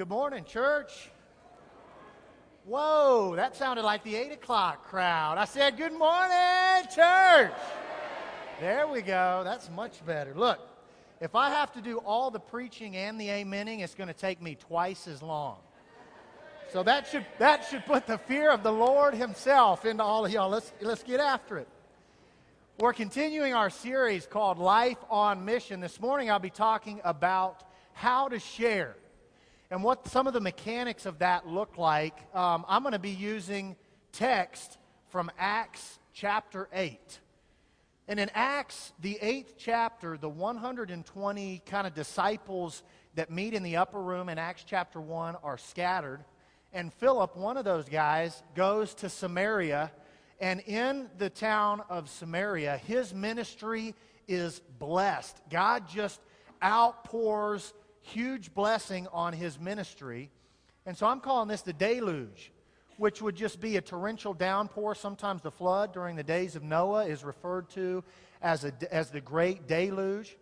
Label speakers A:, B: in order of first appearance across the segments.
A: Good morning, church. Whoa, that sounded like the 8 o'clock crowd. I said, Good morning, church. There we go. That's much better. Look, if I have to do all the preaching and the amening, it's going to take me twice as long. So that should, that should put the fear of the Lord Himself into all of y'all. Let's, let's get after it. We're continuing our series called Life on Mission. This morning I'll be talking about how to share and what some of the mechanics of that look like. Um, I'm going to be using text from Acts chapter 8. And in Acts, the eighth chapter, the 120 kind of disciples that meet in the upper room in Acts chapter 1 are scattered. And Philip, one of those guys, goes to Samaria. And in the town of Samaria, his ministry is blessed. God just outpours huge blessing on his ministry. And so I'm calling this the deluge, which would just be a torrential downpour. Sometimes the flood during the days of Noah is referred to as, a, as the great deluge.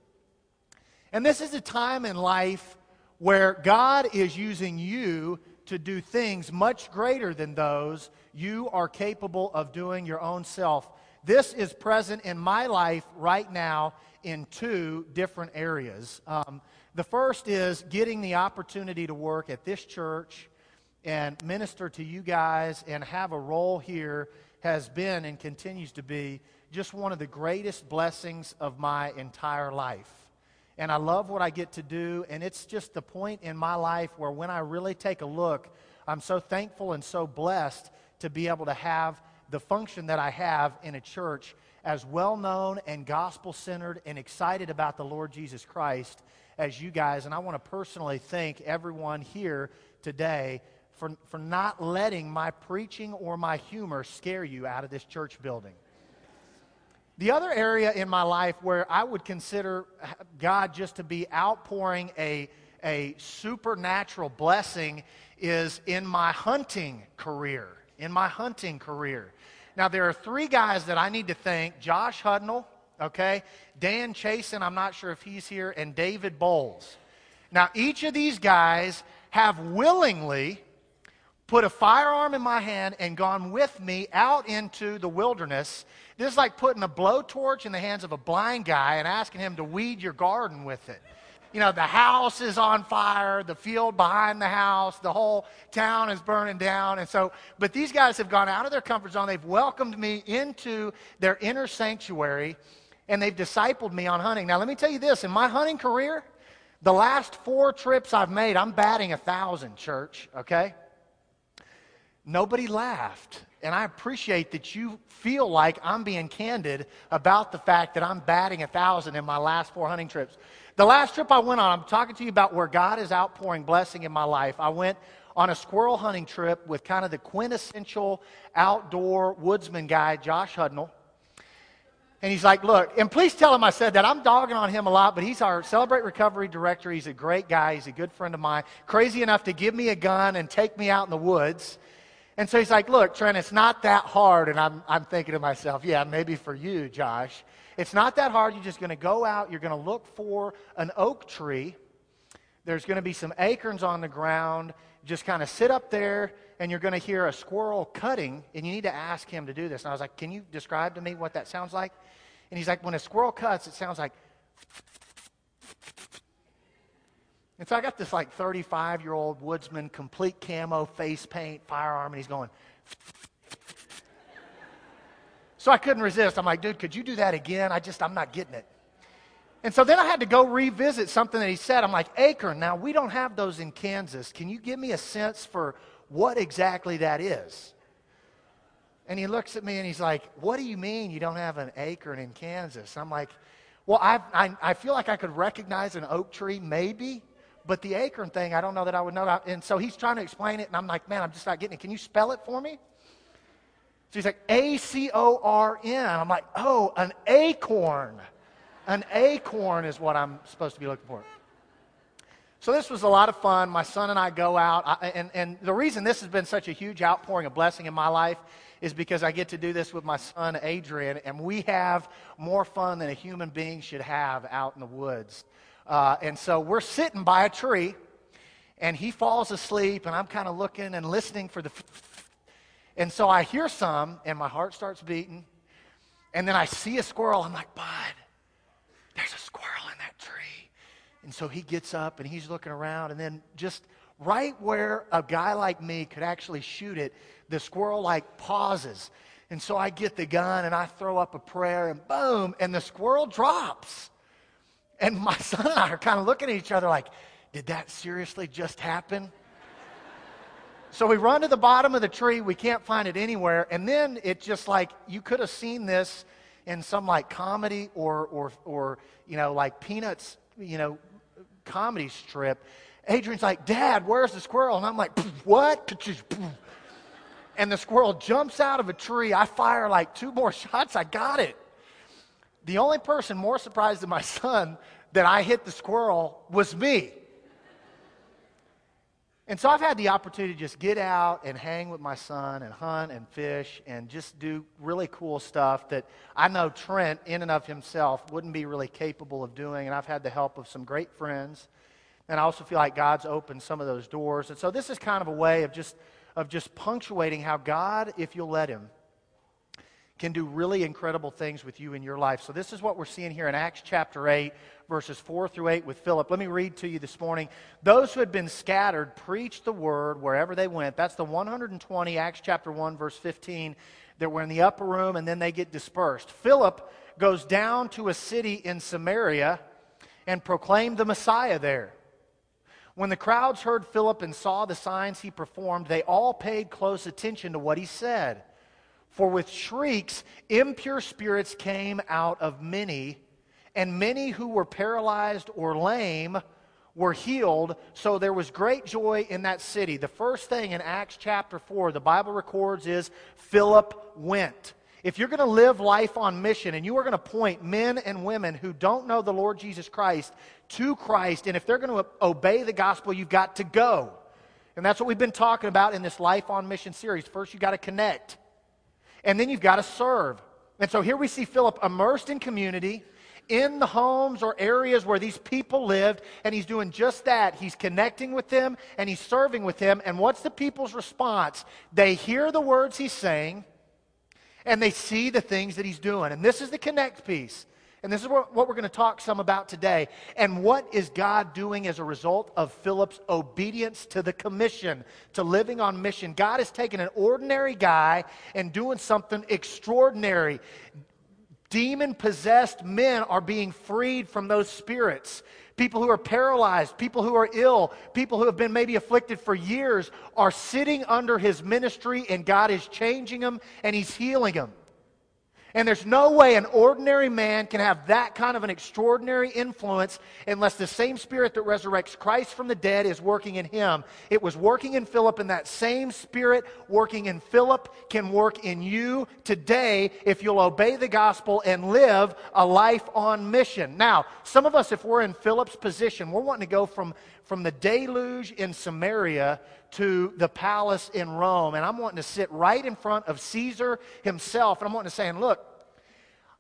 A: And this is a time in life where God is using you to do things much greater than those you are capable of doing your own self. This is present in my life right now in two different areas. Um, the first is getting the opportunity to work at this church and minister to you guys and have a role here has been and continues to be just one of the greatest blessings of my entire life. And I love what I get to do, and it's just the point in my life where when I really take a look, I'm so thankful and so blessed to be able to have the function that I have in a church as well known and gospel centered and excited about the Lord Jesus Christ as you guys. And I want to personally thank everyone here today for, for not letting my preaching or my humor scare you out of this church building. The other area in my life where I would consider God just to be outpouring a, a supernatural blessing is in my hunting career. In my hunting career. Now, there are three guys that I need to thank Josh Hudnall, okay? Dan Chasen, I'm not sure if he's here, and David Bowles. Now, each of these guys have willingly put a firearm in my hand and gone with me out into the wilderness. This is like putting a blowtorch in the hands of a blind guy and asking him to weed your garden with it. You know, the house is on fire, the field behind the house, the whole town is burning down. And so, but these guys have gone out of their comfort zone. They've welcomed me into their inner sanctuary and they've discipled me on hunting. Now, let me tell you this in my hunting career, the last four trips I've made, I'm batting a thousand, church, okay? Nobody laughed. And I appreciate that you feel like I'm being candid about the fact that I'm batting a thousand in my last four hunting trips. The last trip I went on, I'm talking to you about where God is outpouring blessing in my life. I went on a squirrel hunting trip with kind of the quintessential outdoor woodsman guy, Josh Hudnall. And he's like, Look, and please tell him I said that. I'm dogging on him a lot, but he's our Celebrate Recovery director. He's a great guy. He's a good friend of mine. Crazy enough to give me a gun and take me out in the woods. And so he's like, Look, Trent, it's not that hard. And I'm, I'm thinking to myself, Yeah, maybe for you, Josh. It's not that hard. You're just going to go out, you're going to look for an oak tree. There's going to be some acorns on the ground. Just kind of sit up there and you're going to hear a squirrel cutting, and you need to ask him to do this. And I was like, Can you describe to me what that sounds like? And he's like, When a squirrel cuts, it sounds like. And so I got this like 35 year old woodsman, complete camo, face paint, firearm, and he's going. so I couldn't resist. I'm like, dude, could you do that again? I just, I'm not getting it. And so then I had to go revisit something that he said. I'm like, acorn. Now, we don't have those in Kansas. Can you give me a sense for what exactly that is. And he looks at me and he's like, What do you mean you don't have an acorn in Kansas? I'm like, Well, I, I, I feel like I could recognize an oak tree, maybe, but the acorn thing, I don't know that I would know that. And so he's trying to explain it, and I'm like, Man, I'm just not getting it. Can you spell it for me? So he's like, A C O R N. I'm like, Oh, an acorn. An acorn is what I'm supposed to be looking for. So this was a lot of fun. My son and I go out, I, and, and the reason this has been such a huge outpouring of blessing in my life is because I get to do this with my son Adrian, and we have more fun than a human being should have out in the woods. Uh, and so we're sitting by a tree, and he falls asleep, and I'm kind of looking and listening for the. And so I hear some, and my heart starts beating. And then I see a squirrel. I'm like, Bud, there's a squirrel in that tree. And so he gets up and he's looking around. And then just right where a guy like me could actually shoot it, the squirrel like pauses. And so I get the gun and I throw up a prayer and boom, and the squirrel drops. And my son and I are kind of looking at each other like, did that seriously just happen? so we run to the bottom of the tree. We can't find it anywhere. And then it's just like you could have seen this in some like comedy or, or, or you know, like Peanuts, you know, comedy strip. Adrian's like, Dad, where's the squirrel? And I'm like, what? And the squirrel jumps out of a tree. I fire like two more shots. I got it. The only person more surprised than my son that I hit the squirrel was me. And so I've had the opportunity to just get out and hang with my son and hunt and fish and just do really cool stuff that I know Trent, in and of himself, wouldn't be really capable of doing. And I've had the help of some great friends. And I also feel like God's opened some of those doors. And so this is kind of a way of just, of just punctuating how God, if you'll let Him, can do really incredible things with you in your life. So, this is what we're seeing here in Acts chapter 8, verses 4 through 8 with Philip. Let me read to you this morning. Those who had been scattered preached the word wherever they went. That's the 120, Acts chapter 1, verse 15, that were in the upper room and then they get dispersed. Philip goes down to a city in Samaria and proclaimed the Messiah there. When the crowds heard Philip and saw the signs he performed, they all paid close attention to what he said. For with shrieks, impure spirits came out of many, and many who were paralyzed or lame were healed. So there was great joy in that city. The first thing in Acts chapter 4, the Bible records is Philip went. If you're going to live life on mission and you are going to point men and women who don't know the Lord Jesus Christ to Christ, and if they're going to obey the gospel, you've got to go. And that's what we've been talking about in this Life on Mission series. First, you've got to connect and then you've got to serve. And so here we see Philip immersed in community, in the homes or areas where these people lived, and he's doing just that. He's connecting with them and he's serving with them. And what's the people's response? They hear the words he's saying and they see the things that he's doing. And this is the connect piece. And this is what, what we're going to talk some about today. And what is God doing as a result of Philip's obedience to the commission, to living on mission? God is taking an ordinary guy and doing something extraordinary. Demon possessed men are being freed from those spirits. People who are paralyzed, people who are ill, people who have been maybe afflicted for years are sitting under his ministry, and God is changing them and he's healing them. And there's no way an ordinary man can have that kind of an extraordinary influence unless the same spirit that resurrects Christ from the dead is working in him. It was working in Philip, and that same spirit working in Philip can work in you today if you'll obey the gospel and live a life on mission. Now, some of us, if we're in Philip's position, we're wanting to go from, from the deluge in Samaria to the palace in Rome. And I'm wanting to sit right in front of Caesar himself. And I'm wanting to say, look,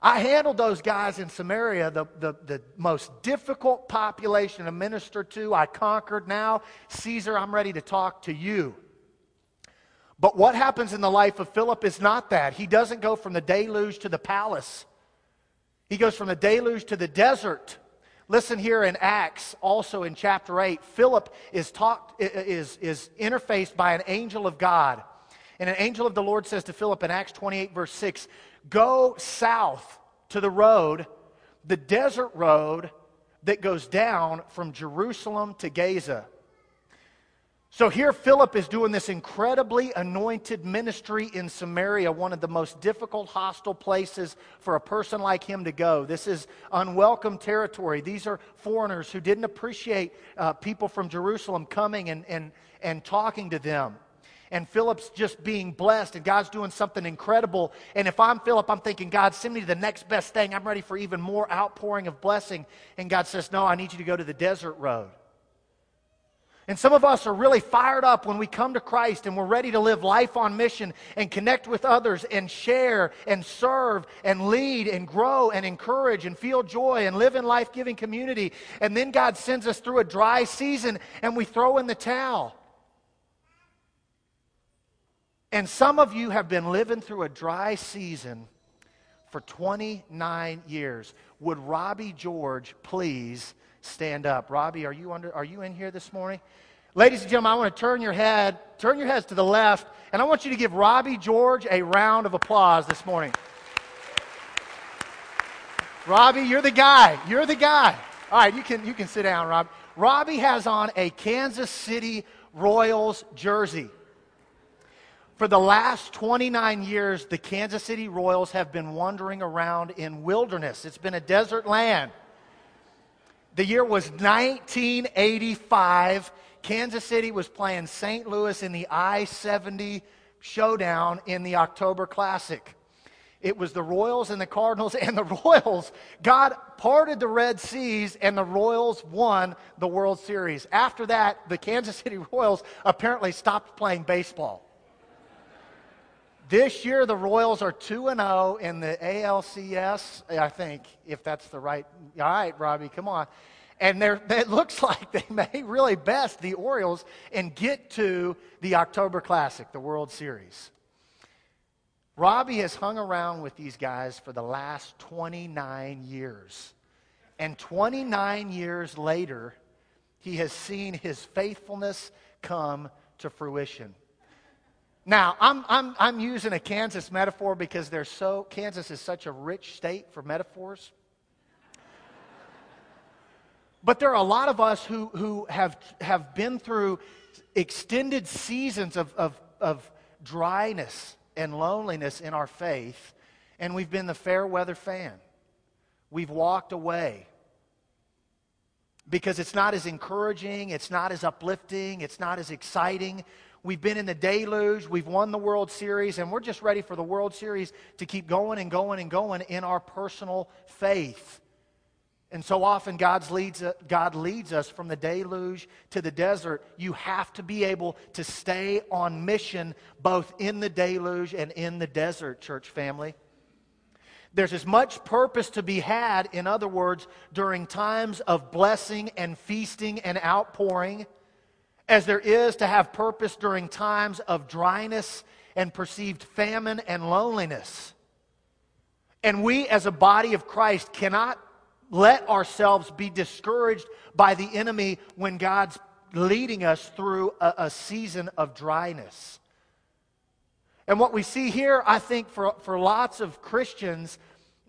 A: I handled those guys in Samaria, the, the, the, most difficult population to minister to. I conquered. Now, Caesar, I'm ready to talk to you. But what happens in the life of Philip is not that. He doesn't go from the deluge to the palace, he goes from the deluge to the desert. Listen here in Acts, also in chapter 8, Philip is, talked, is, is interfaced by an angel of God. And an angel of the Lord says to Philip in Acts 28, verse 6, Go south to the road, the desert road that goes down from Jerusalem to Gaza. So here, Philip is doing this incredibly anointed ministry in Samaria, one of the most difficult, hostile places for a person like him to go. This is unwelcome territory. These are foreigners who didn't appreciate uh, people from Jerusalem coming and, and, and talking to them. And Philip's just being blessed, and God's doing something incredible. And if I'm Philip, I'm thinking, God, send me to the next best thing. I'm ready for even more outpouring of blessing. And God says, No, I need you to go to the desert road. And some of us are really fired up when we come to Christ and we're ready to live life on mission and connect with others and share and serve and lead and grow and encourage and feel joy and live in life giving community. And then God sends us through a dry season and we throw in the towel. And some of you have been living through a dry season for 29 years. Would Robbie George please stand up? Robbie, are you under are you in here this morning? Ladies and gentlemen, I want to turn your head, turn your heads to the left, and I want you to give Robbie George a round of applause this morning. Robbie, you're the guy. You're the guy. All right, you can you can sit down, Robbie. Robbie has on a Kansas City Royals jersey. For the last 29 years, the Kansas City Royals have been wandering around in wilderness. It's been a desert land. The year was 1985. Kansas City was playing St. Louis in the I 70 showdown in the October Classic. It was the Royals and the Cardinals, and the Royals, God parted the Red Seas, and the Royals won the World Series. After that, the Kansas City Royals apparently stopped playing baseball. This year, the Royals are 2 and 0 in the ALCS, I think, if that's the right. All right, Robbie, come on. And it looks like they may really best the Orioles and get to the October Classic, the World Series. Robbie has hung around with these guys for the last 29 years. And 29 years later, he has seen his faithfulness come to fruition. Now, I'm, I'm, I'm using a Kansas metaphor because they're so, Kansas is such a rich state for metaphors. but there are a lot of us who, who have, have been through extended seasons of, of, of dryness and loneliness in our faith, and we've been the fair weather fan. We've walked away because it's not as encouraging, it's not as uplifting, it's not as exciting. We've been in the deluge. We've won the World Series, and we're just ready for the World Series to keep going and going and going in our personal faith. And so often God's leads, uh, God leads us from the deluge to the desert. You have to be able to stay on mission both in the deluge and in the desert, church family. There's as much purpose to be had, in other words, during times of blessing and feasting and outpouring as there is to have purpose during times of dryness and perceived famine and loneliness. And we, as a body of Christ, cannot let ourselves be discouraged by the enemy when God's leading us through a, a season of dryness. And what we see here, I think, for, for lots of Christians,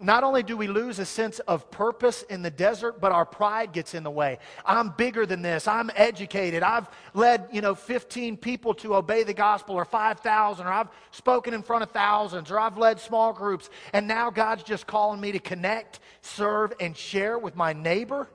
A: not only do we lose a sense of purpose in the desert, but our pride gets in the way. I'm bigger than this. I'm educated. I've led, you know, 15 people to obey the gospel or 5,000 or I've spoken in front of thousands or I've led small groups and now God's just calling me to connect, serve and share with my neighbor.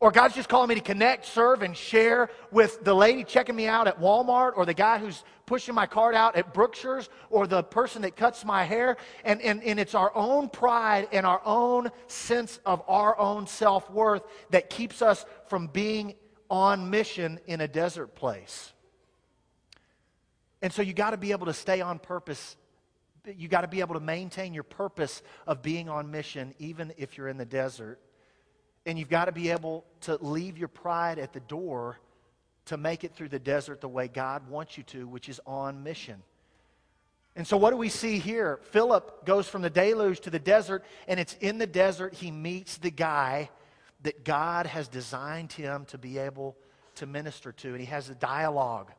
A: Or God's just calling me to connect, serve, and share with the lady checking me out at Walmart, or the guy who's pushing my cart out at Brookshire's, or the person that cuts my hair. And, and, and it's our own pride and our own sense of our own self worth that keeps us from being on mission in a desert place. And so you got to be able to stay on purpose. You got to be able to maintain your purpose of being on mission, even if you're in the desert. And you've got to be able to leave your pride at the door to make it through the desert the way God wants you to, which is on mission. And so, what do we see here? Philip goes from the deluge to the desert, and it's in the desert he meets the guy that God has designed him to be able to minister to. And he has a dialogue.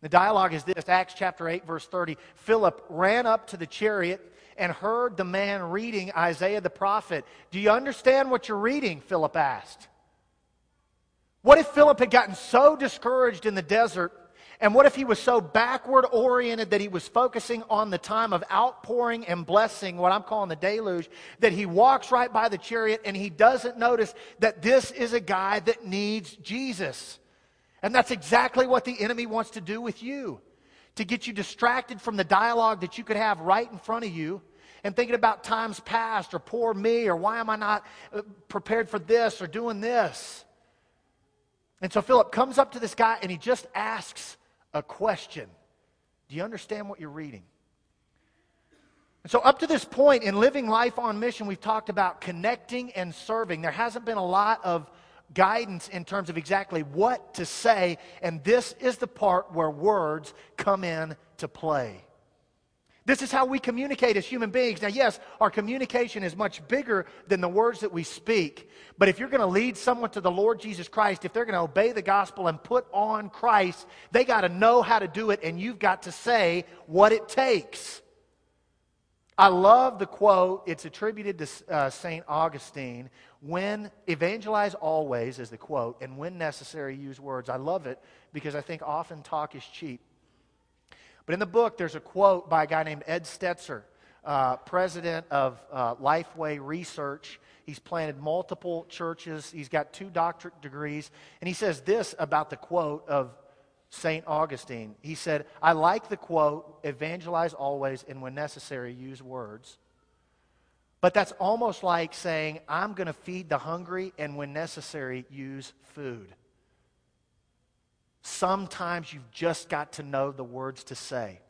A: The dialogue is this Acts chapter 8, verse 30. Philip ran up to the chariot and heard the man reading Isaiah the prophet. Do you understand what you're reading? Philip asked. What if Philip had gotten so discouraged in the desert? And what if he was so backward oriented that he was focusing on the time of outpouring and blessing, what I'm calling the deluge, that he walks right by the chariot and he doesn't notice that this is a guy that needs Jesus? And that's exactly what the enemy wants to do with you to get you distracted from the dialogue that you could have right in front of you and thinking about times past or poor me or why am I not uh, prepared for this or doing this. And so Philip comes up to this guy and he just asks a question Do you understand what you're reading? And so, up to this point in living life on mission, we've talked about connecting and serving. There hasn't been a lot of guidance in terms of exactly what to say, and this is the part where words come in to play. This is how we communicate as human beings. Now, yes, our communication is much bigger than the words that we speak. But if you're going to lead someone to the Lord Jesus Christ, if they're going to obey the gospel and put on Christ, they got to know how to do it, and you've got to say what it takes. I love the quote. It's attributed to uh, St. Augustine. When evangelize always is the quote, and when necessary, use words. I love it because I think often talk is cheap. But in the book, there's a quote by a guy named Ed Stetzer, uh, president of uh, Lifeway Research. He's planted multiple churches. He's got two doctorate degrees. And he says this about the quote of St. Augustine. He said, I like the quote, evangelize always, and when necessary, use words. But that's almost like saying, I'm going to feed the hungry, and when necessary, use food. Sometimes you've just got to know the words to say.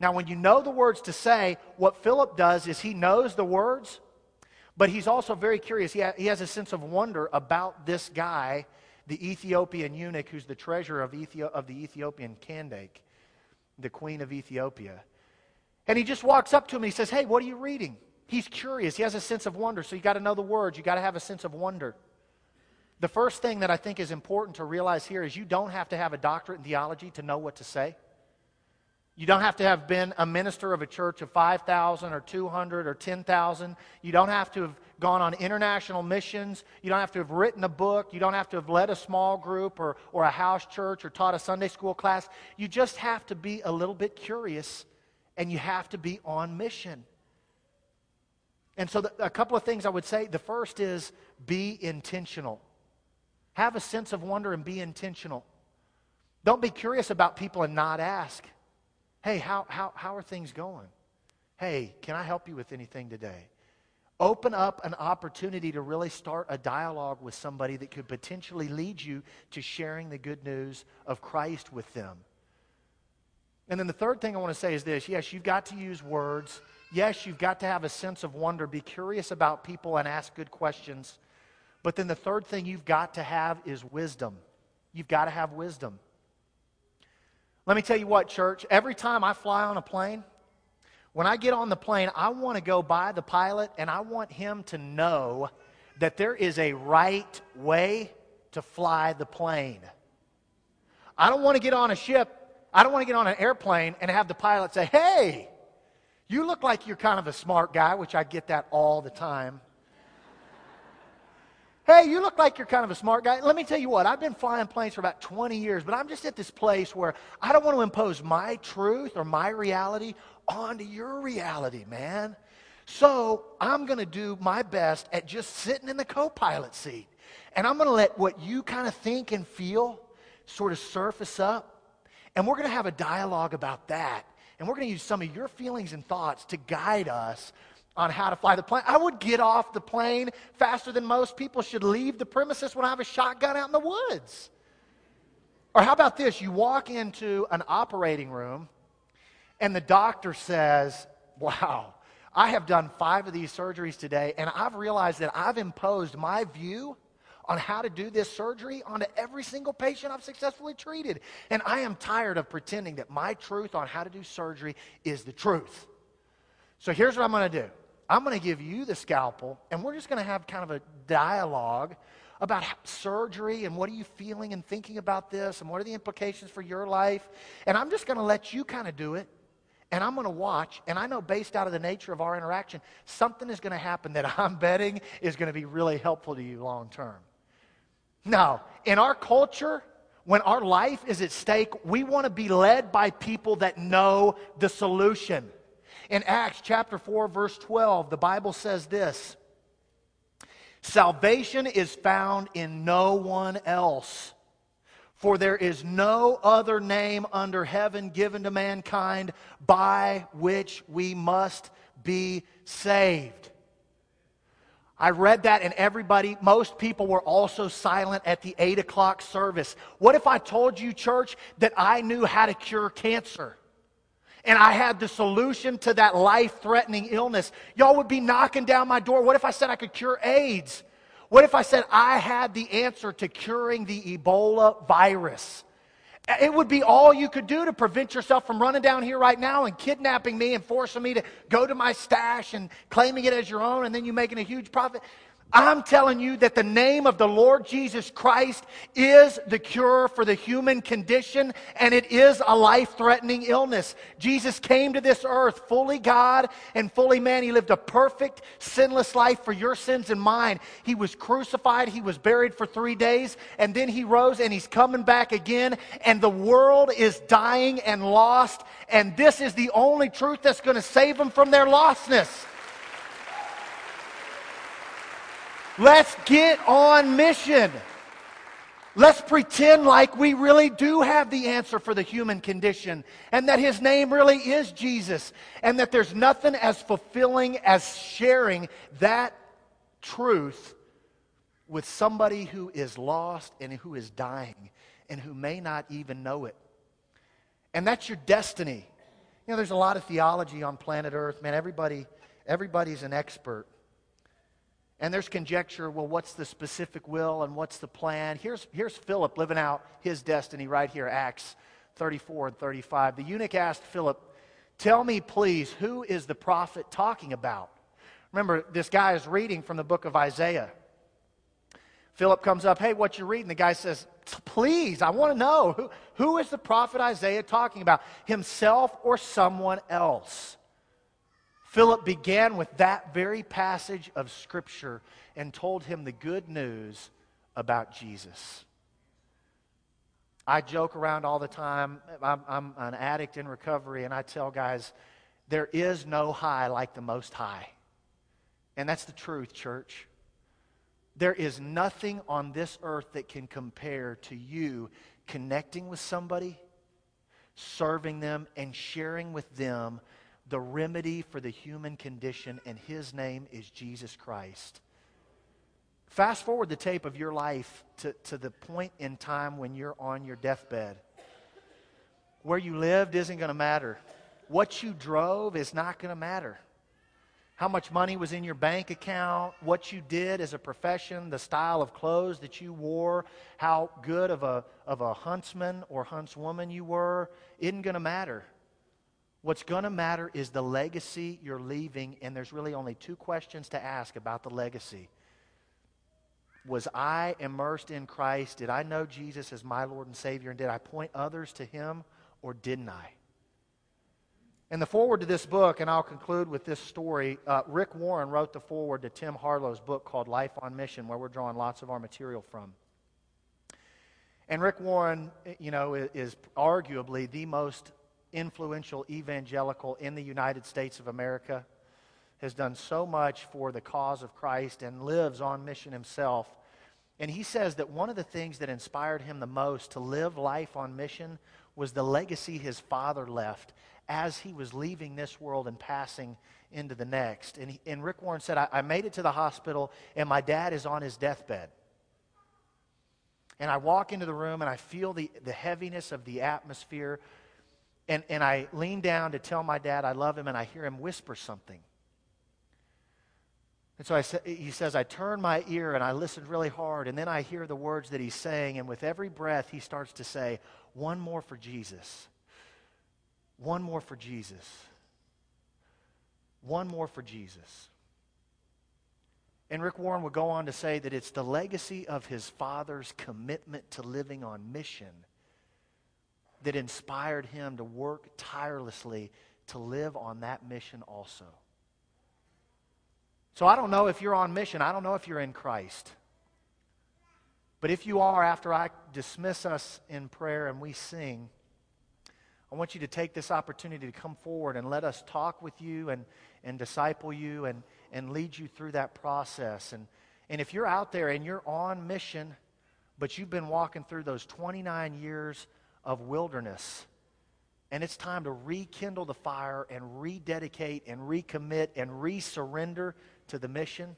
A: Now, when you know the words to say, what Philip does is he knows the words, but he's also very curious. He, ha- he has a sense of wonder about this guy, the Ethiopian eunuch, who's the treasurer of, Ethi- of the Ethiopian Kandake, the queen of Ethiopia. And he just walks up to him and he says, Hey, what are you reading? He's curious. He has a sense of wonder. So you got to know the words. You got to have a sense of wonder. The first thing that I think is important to realize here is you don't have to have a doctorate in theology to know what to say. You don't have to have been a minister of a church of 5,000 or 200 or 10,000. You don't have to have gone on international missions. You don't have to have written a book. You don't have to have led a small group or, or a house church or taught a Sunday school class. You just have to be a little bit curious and you have to be on mission. And so, the, a couple of things I would say. The first is be intentional. Have a sense of wonder and be intentional. Don't be curious about people and not ask, hey, how, how, how are things going? Hey, can I help you with anything today? Open up an opportunity to really start a dialogue with somebody that could potentially lead you to sharing the good news of Christ with them. And then the third thing I want to say is this yes, you've got to use words. Yes, you've got to have a sense of wonder. Be curious about people and ask good questions. But then the third thing you've got to have is wisdom. You've got to have wisdom. Let me tell you what, church, every time I fly on a plane, when I get on the plane, I want to go by the pilot and I want him to know that there is a right way to fly the plane. I don't want to get on a ship, I don't want to get on an airplane and have the pilot say, Hey, you look like you're kind of a smart guy, which I get that all the time. Hey, you look like you're kind of a smart guy. Let me tell you what, I've been flying planes for about 20 years, but I'm just at this place where I don't want to impose my truth or my reality onto your reality, man. So I'm going to do my best at just sitting in the co pilot seat. And I'm going to let what you kind of think and feel sort of surface up. And we're going to have a dialogue about that. And we're going to use some of your feelings and thoughts to guide us on how to fly the plane. I would get off the plane faster than most people should leave the premises when I have a shotgun out in the woods. Or how about this? You walk into an operating room and the doctor says, Wow, I have done five of these surgeries today, and I've realized that I've imposed my view on how to do this surgery onto every single patient I've successfully treated. And I am tired of pretending that my truth on how to do surgery is the truth. So here's what I'm going to do I'm going to give you the scalpel, and we're just going to have kind of a dialogue about surgery and what are you feeling and thinking about this and what are the implications for your life. And I'm just going to let you kind of do it. And I'm going to watch, and I know based out of the nature of our interaction, something is going to happen that I'm betting is going to be really helpful to you long term. Now, in our culture, when our life is at stake, we want to be led by people that know the solution. In Acts chapter 4, verse 12, the Bible says this Salvation is found in no one else. For there is no other name under heaven given to mankind by which we must be saved. I read that, and everybody, most people were also silent at the 8 o'clock service. What if I told you, church, that I knew how to cure cancer? And I had the solution to that life threatening illness. Y'all would be knocking down my door. What if I said I could cure AIDS? What if I said I had the answer to curing the Ebola virus? It would be all you could do to prevent yourself from running down here right now and kidnapping me and forcing me to go to my stash and claiming it as your own and then you making a huge profit. I'm telling you that the name of the Lord Jesus Christ is the cure for the human condition, and it is a life threatening illness. Jesus came to this earth fully God and fully man. He lived a perfect, sinless life for your sins and mine. He was crucified, he was buried for three days, and then he rose and he's coming back again, and the world is dying and lost, and this is the only truth that's going to save them from their lostness. Let's get on mission. Let's pretend like we really do have the answer for the human condition and that his name really is Jesus and that there's nothing as fulfilling as sharing that truth with somebody who is lost and who is dying and who may not even know it. And that's your destiny. You know, there's a lot of theology on planet Earth, man. Everybody, everybody's an expert. And there's conjecture well, what's the specific will and what's the plan? Here's, here's Philip living out his destiny right here, Acts 34 and 35. The eunuch asked Philip, Tell me, please, who is the prophet talking about? Remember, this guy is reading from the book of Isaiah. Philip comes up, Hey, what you reading? The guy says, Please, I want to know who, who is the prophet Isaiah talking about? Himself or someone else? Philip began with that very passage of Scripture and told him the good news about Jesus. I joke around all the time. I'm, I'm, an addict in recovery, and I tell guys, there is no high like the Most High. And that's the truth, church. There is nothing on this earth that can compare to you connecting with somebody, serving them, and sharing with them the remedy for the human condition, and his name is Jesus Christ. Fast forward the tape of your life to, to the point in time when you're on your deathbed. Where you lived isn't going to matter. What you drove is not going to matter. How much money was in your bank account, what you did as a profession, the style of clothes that you wore, how good of a, of a huntsman or huntswoman you were, isn't going to matter. What's going to matter is the legacy you're leaving, and there's really only two questions to ask about the legacy. Was I immersed in Christ? Did I know Jesus as my Lord and Savior? And did I point others to Him, or didn't I? In the foreword to this book, and I'll conclude with this story, uh, Rick Warren wrote the foreword to Tim Harlow's book called Life on Mission, where we're drawing lots of our material from. And Rick Warren, you know, is arguably the most influential evangelical in the United States of America, has done so much for the cause of Christ and lives on mission himself. And he says that one of the things that inspired him the most to live life on mission was the legacy his father left as he was leaving this world and passing into the next. And, he, and Rick Warren said, I, I made it to the hospital, and my dad is on his deathbed. And I walk into the room and I feel the, the heaviness of the atmosphere and, and I lean down to tell my dad I love him, and I hear him whisper something. And so I sa- he says, I turn my ear and I listened really hard, and then I hear the words that he's saying, and with every breath, he starts to say, One more for Jesus. One more for Jesus. One more for Jesus. And Rick Warren would go on to say that it's the legacy of his father's commitment to living on mission that inspired him to work tirelessly to live on that mission also. So I don't know if you're on mission. I don't know if you're in Christ. But if you are, after I dismiss us in prayer and we sing, I want you to take this opportunity to come forward and let us talk with you and, and disciple you and, and lead you through that process. And, and if you're out there and you're on mission, but you've been walking through those 29 years of wilderness. And it's time to rekindle the fire and rededicate and recommit and resurrender to the mission.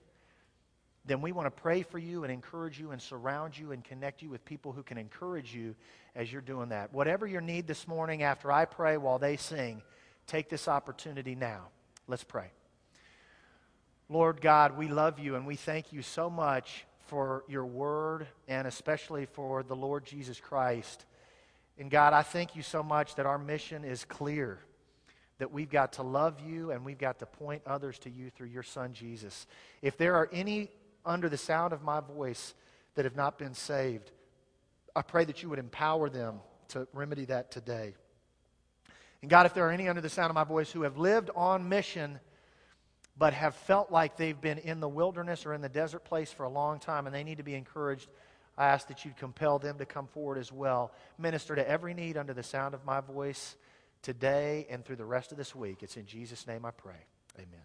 A: then we want to pray for you and encourage you and surround you and connect you with people who can encourage you as you're doing that. Whatever your need this morning after I pray while they sing, take this opportunity now. Let's pray. Lord God, we love you and we thank you so much for your word and especially for the Lord Jesus Christ. And God, I thank you so much that our mission is clear that we've got to love you and we've got to point others to you through your son Jesus. If there are any under the sound of my voice that have not been saved, I pray that you would empower them to remedy that today. And God, if there are any under the sound of my voice who have lived on mission but have felt like they've been in the wilderness or in the desert place for a long time and they need to be encouraged, I ask that you'd compel them to come forward as well. Minister to every need under the sound of my voice today and through the rest of this week. It's in Jesus' name I pray. Amen.